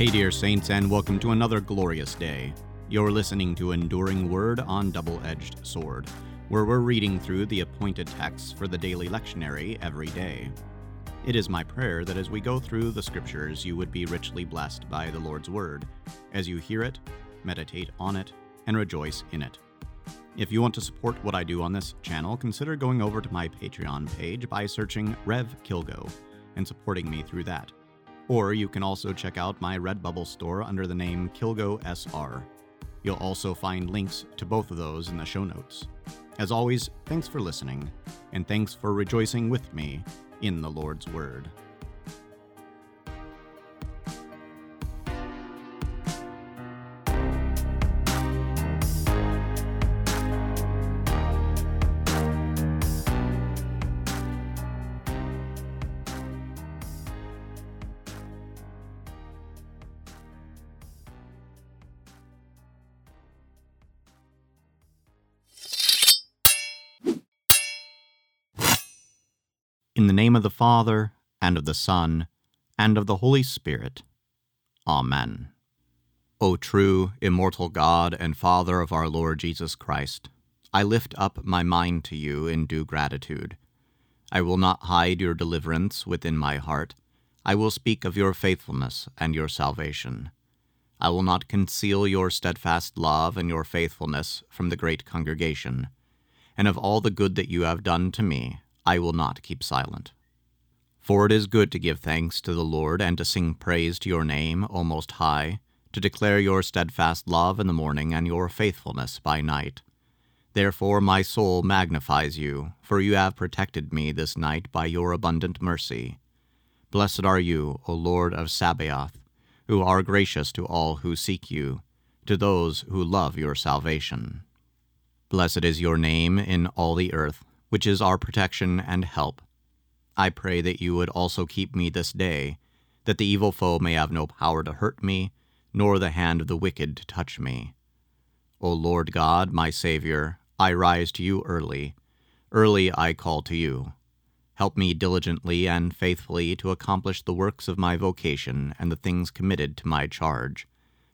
Hey, dear saints, and welcome to another glorious day. You're listening to Enduring Word on Double Edged Sword, where we're reading through the appointed texts for the daily lectionary every day. It is my prayer that as we go through the scriptures, you would be richly blessed by the Lord's Word, as you hear it, meditate on it, and rejoice in it. If you want to support what I do on this channel, consider going over to my Patreon page by searching Rev Kilgo and supporting me through that. Or you can also check out my Redbubble store under the name Kilgo SR. You'll also find links to both of those in the show notes. As always, thanks for listening, and thanks for rejoicing with me in the Lord's Word. In the name of the Father, and of the Son, and of the Holy Spirit. Amen. O true, immortal God and Father of our Lord Jesus Christ, I lift up my mind to you in due gratitude. I will not hide your deliverance within my heart. I will speak of your faithfulness and your salvation. I will not conceal your steadfast love and your faithfulness from the great congregation. And of all the good that you have done to me, I will not keep silent. For it is good to give thanks to the Lord and to sing praise to your name, O Most High, to declare your steadfast love in the morning and your faithfulness by night. Therefore my soul magnifies you, for you have protected me this night by your abundant mercy. Blessed are you, O Lord of Sabaoth, who are gracious to all who seek you, to those who love your salvation. Blessed is your name in all the earth which is our protection and help. I pray that you would also keep me this day, that the evil foe may have no power to hurt me, nor the hand of the wicked to touch me. O Lord God, my Saviour, I rise to you early. Early I call to you. Help me diligently and faithfully to accomplish the works of my vocation and the things committed to my charge,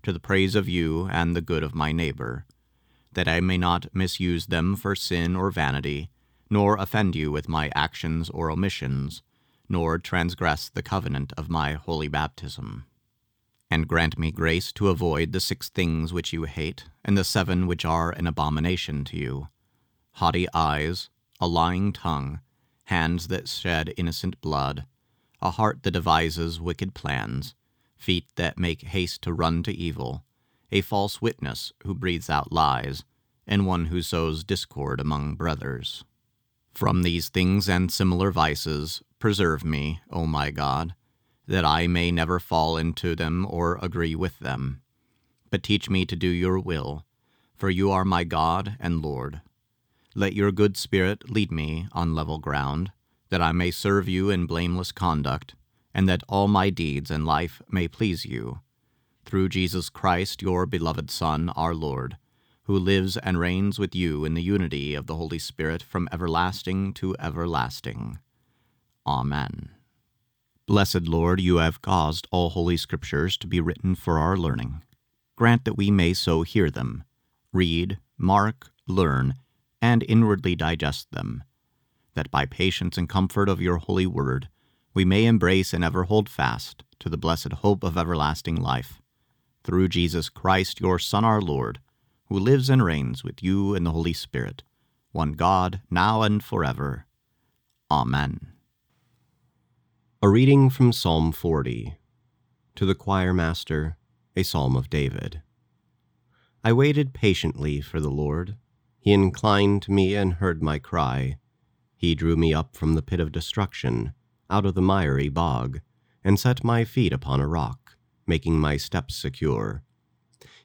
to the praise of you and the good of my neighbor, that I may not misuse them for sin or vanity nor offend you with my actions or omissions, nor transgress the covenant of my holy baptism. And grant me grace to avoid the six things which you hate, and the seven which are an abomination to you haughty eyes, a lying tongue, hands that shed innocent blood, a heart that devises wicked plans, feet that make haste to run to evil, a false witness who breathes out lies, and one who sows discord among brothers. From these things and similar vices, preserve me, O my God, that I may never fall into them or agree with them. But teach me to do your will, for you are my God and Lord. Let your good spirit lead me on level ground, that I may serve you in blameless conduct, and that all my deeds and life may please you. Through Jesus Christ, your beloved Son, our Lord who lives and reigns with you in the unity of the Holy Spirit from everlasting to everlasting. Amen. Blessed Lord, you have caused all holy scriptures to be written for our learning. Grant that we may so hear them, read, mark, learn, and inwardly digest them, that by patience and comfort of your holy word we may embrace and ever hold fast to the blessed hope of everlasting life. Through Jesus Christ, your Son, our Lord, who lives and reigns with you in the Holy Spirit, one God, now and forever. Amen. A reading from Psalm 40. To the choir master, a psalm of David. I waited patiently for the Lord. He inclined to me and heard my cry. He drew me up from the pit of destruction, out of the miry bog, and set my feet upon a rock, making my steps secure.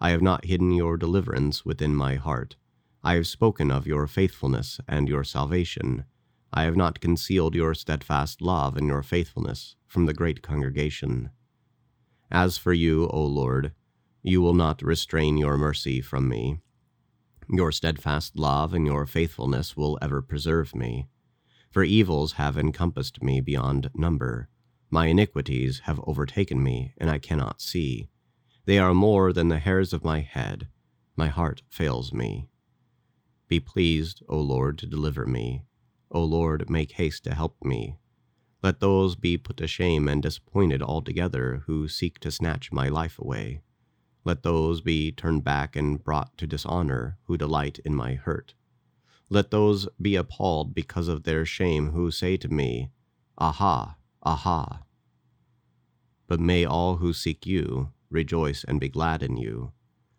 I have not hidden your deliverance within my heart. I have spoken of your faithfulness and your salvation. I have not concealed your steadfast love and your faithfulness from the great congregation. As for you, O Lord, you will not restrain your mercy from me. Your steadfast love and your faithfulness will ever preserve me. For evils have encompassed me beyond number. My iniquities have overtaken me, and I cannot see. They are more than the hairs of my head. My heart fails me. Be pleased, O Lord, to deliver me. O Lord, make haste to help me. Let those be put to shame and disappointed altogether who seek to snatch my life away. Let those be turned back and brought to dishonor who delight in my hurt. Let those be appalled because of their shame who say to me, Aha, aha. But may all who seek you rejoice and be glad in you.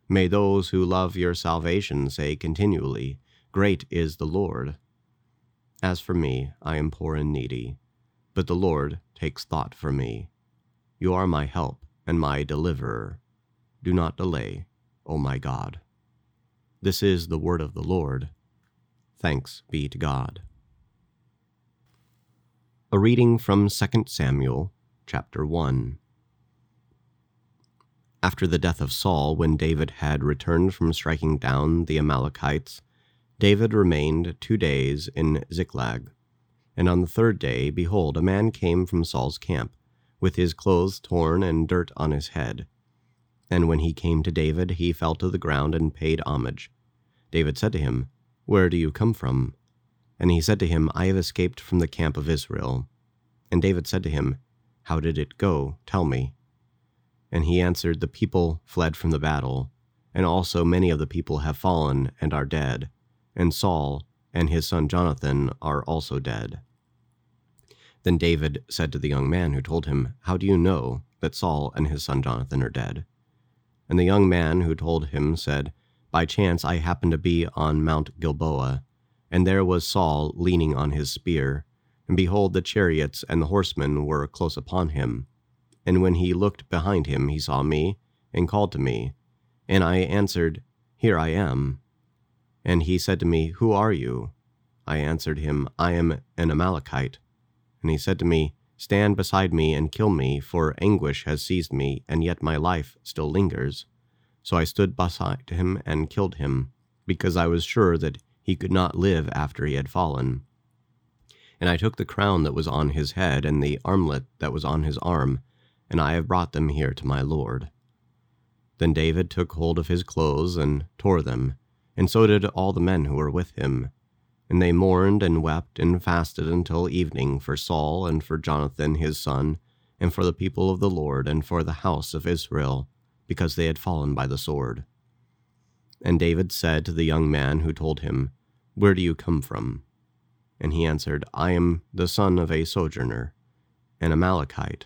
May those who love your salvation say continually, Great is the Lord. As for me, I am poor and needy, but the Lord takes thought for me. You are my help and my deliverer. Do not delay, O my God. This is the word of the Lord. Thanks be to God. A reading from 2 Samuel, chapter 1. After the death of Saul, when David had returned from striking down the Amalekites, David remained two days in Ziklag. And on the third day, behold, a man came from Saul's camp, with his clothes torn and dirt on his head. And when he came to David, he fell to the ground and paid homage. David said to him, Where do you come from? And he said to him, I have escaped from the camp of Israel. And David said to him, How did it go? Tell me. And he answered, The people fled from the battle, and also many of the people have fallen and are dead and Saul and his son Jonathan are also dead. Then David said to the young man who told him, How do you know that Saul and his son Jonathan are dead? And the young man who told him said, By chance I happened to be on Mount Gilboa, and there was Saul leaning on his spear, and behold, the chariots and the horsemen were close upon him. And when he looked behind him, he saw me, and called to me. And I answered, Here I am. And he said to me, Who are you? I answered him, I am an Amalekite. And he said to me, Stand beside me and kill me, for anguish has seized me, and yet my life still lingers. So I stood beside him and killed him, because I was sure that he could not live after he had fallen. And I took the crown that was on his head and the armlet that was on his arm, and I have brought them here to my Lord. Then David took hold of his clothes and tore them and so did all the men who were with him. And they mourned and wept and fasted until evening for Saul and for Jonathan his son, and for the people of the Lord and for the house of Israel, because they had fallen by the sword. And David said to the young man who told him, Where do you come from? And he answered, I am the son of a sojourner, an Amalekite.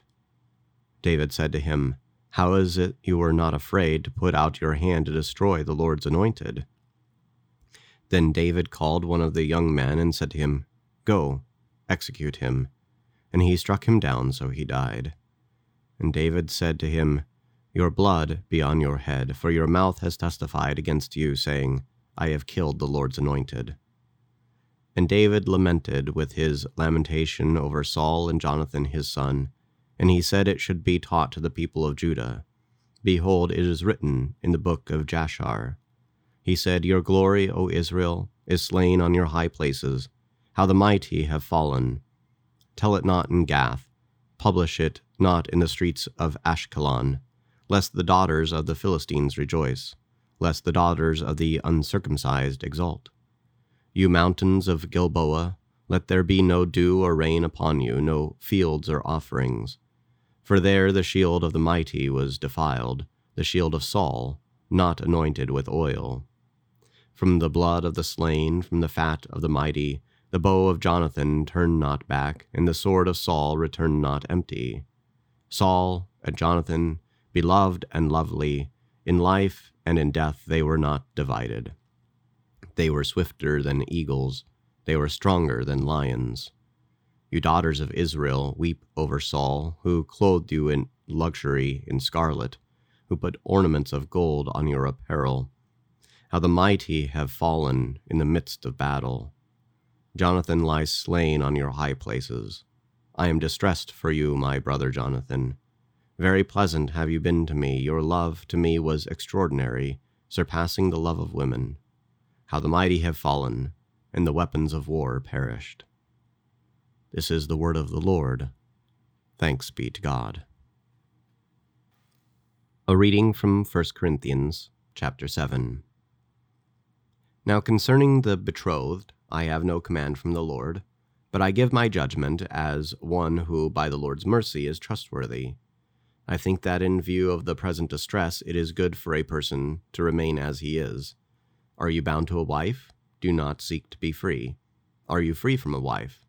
David said to him, How is it you are not afraid to put out your hand to destroy the Lord's anointed? Then David called one of the young men and said to him, Go, execute him. And he struck him down, so he died. And David said to him, Your blood be on your head, for your mouth has testified against you, saying, I have killed the Lord's anointed. And David lamented with his lamentation over Saul and Jonathan his son, and he said it should be taught to the people of Judah. Behold, it is written in the book of Jashar, he said, Your glory, O Israel, is slain on your high places, how the mighty have fallen. Tell it not in Gath, publish it not in the streets of Ashkelon, lest the daughters of the Philistines rejoice, lest the daughters of the uncircumcised exult. You mountains of Gilboa, let there be no dew or rain upon you, no fields or offerings. For there the shield of the mighty was defiled, the shield of Saul, not anointed with oil. From the blood of the slain, from the fat of the mighty, the bow of Jonathan turned not back, and the sword of Saul returned not empty. Saul and Jonathan, beloved and lovely, in life and in death they were not divided. They were swifter than eagles, they were stronger than lions. You daughters of Israel, weep over Saul, who clothed you in luxury in scarlet, who put ornaments of gold on your apparel. How the mighty have fallen in the midst of battle. Jonathan lies slain on your high places. I am distressed for you, my brother Jonathan. Very pleasant have you been to me. Your love to me was extraordinary, surpassing the love of women. How the mighty have fallen, and the weapons of war perished. This is the word of the Lord. Thanks be to God. A reading from 1 Corinthians chapter 7. Now concerning the betrothed, I have no command from the Lord, but I give my judgment as one who by the Lord's mercy is trustworthy. I think that in view of the present distress, it is good for a person to remain as he is. Are you bound to a wife? Do not seek to be free. Are you free from a wife?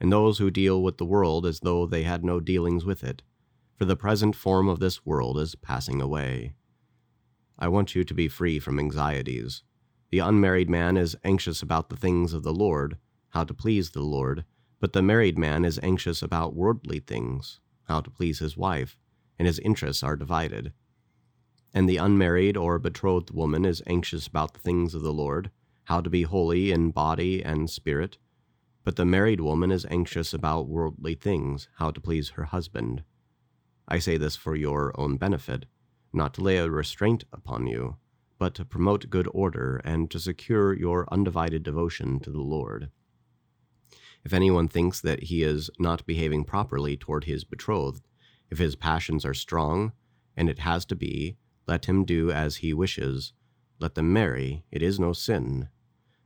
and those who deal with the world as though they had no dealings with it for the present form of this world is passing away. I want you to be free from anxieties. The unmarried man is anxious about the things of the Lord, how to please the Lord, but the married man is anxious about worldly things, how to please his wife, and his interests are divided. And the unmarried or betrothed woman is anxious about the things of the Lord, how to be holy in body and spirit, but the married woman is anxious about worldly things, how to please her husband. I say this for your own benefit, not to lay a restraint upon you, but to promote good order and to secure your undivided devotion to the Lord. If anyone thinks that he is not behaving properly toward his betrothed, if his passions are strong, and it has to be, let him do as he wishes. Let them marry, it is no sin.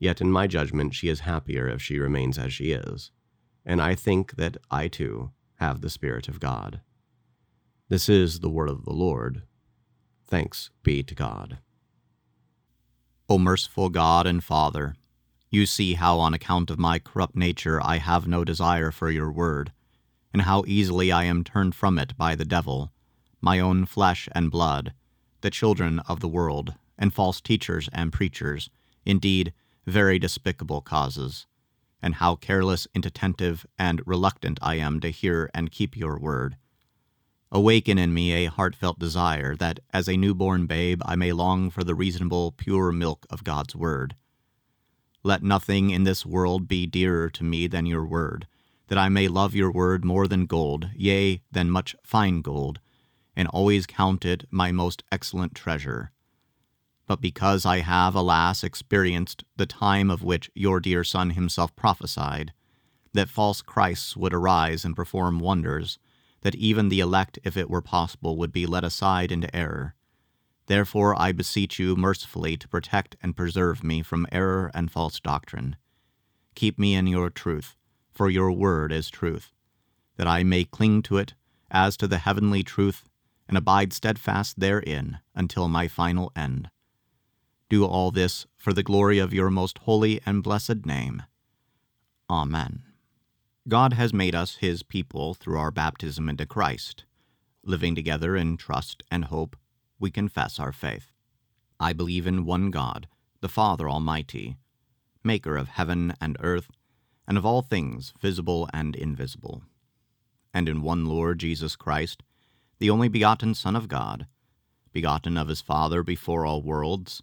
Yet in my judgment, she is happier if she remains as she is, and I think that I too have the Spirit of God. This is the word of the Lord. Thanks be to God. O merciful God and Father, you see how, on account of my corrupt nature, I have no desire for your word, and how easily I am turned from it by the devil, my own flesh and blood, the children of the world, and false teachers and preachers, indeed, very despicable causes and how careless, inattentive, and reluctant I am to hear and keep your word. Awaken in me a heartfelt desire that, as a newborn babe, I may long for the reasonable, pure milk of God's word. Let nothing in this world be dearer to me than your word, that I may love your word more than gold, yea, than much fine gold, and always count it my most excellent treasure but because I have, alas, experienced the time of which your dear Son himself prophesied, that false Christs would arise and perform wonders, that even the elect, if it were possible, would be led aside into error. Therefore I beseech you mercifully to protect and preserve me from error and false doctrine. Keep me in your truth, for your word is truth, that I may cling to it as to the heavenly truth and abide steadfast therein until my final end. Do all this for the glory of your most holy and blessed name. Amen. God has made us his people through our baptism into Christ. Living together in trust and hope, we confess our faith. I believe in one God, the Father Almighty, maker of heaven and earth, and of all things visible and invisible, and in one Lord Jesus Christ, the only begotten Son of God, begotten of his Father before all worlds,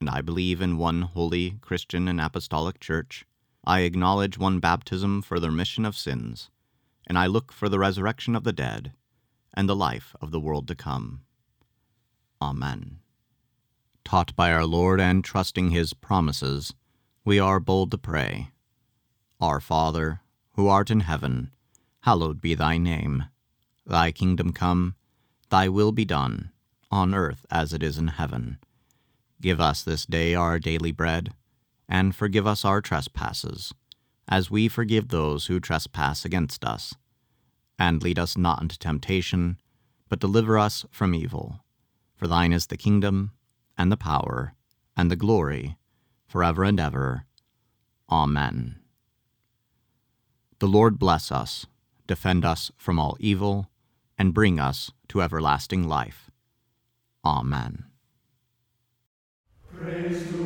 And I believe in one holy, Christian, and apostolic Church. I acknowledge one baptism for the remission of sins, and I look for the resurrection of the dead and the life of the world to come. Amen. Taught by our Lord and trusting his promises, we are bold to pray. Our Father, who art in heaven, hallowed be thy name. Thy kingdom come, thy will be done, on earth as it is in heaven. Give us this day our daily bread, and forgive us our trespasses, as we forgive those who trespass against us. And lead us not into temptation, but deliver us from evil. For thine is the kingdom, and the power, and the glory, forever and ever. Amen. The Lord bless us, defend us from all evil, and bring us to everlasting life. Amen. Praise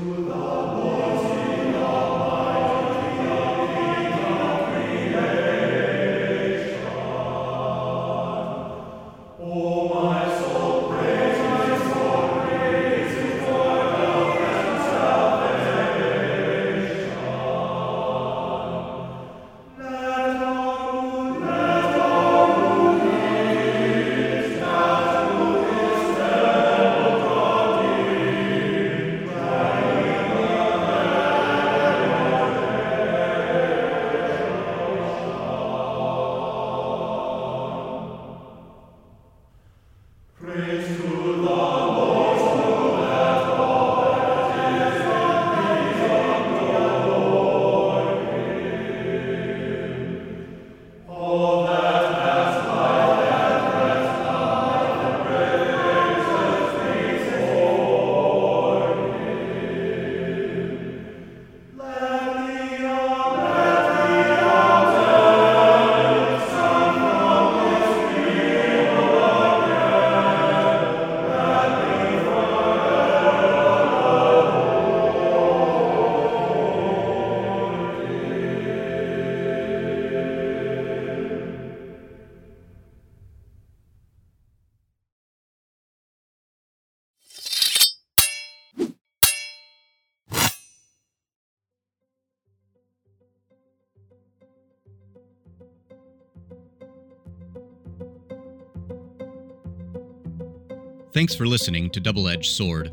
Thanks for listening to Double Edged Sword.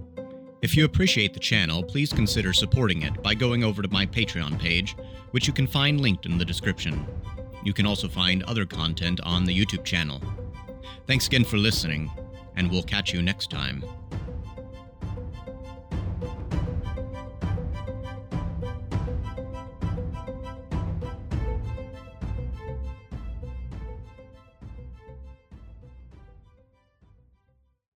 If you appreciate the channel, please consider supporting it by going over to my Patreon page, which you can find linked in the description. You can also find other content on the YouTube channel. Thanks again for listening, and we'll catch you next time.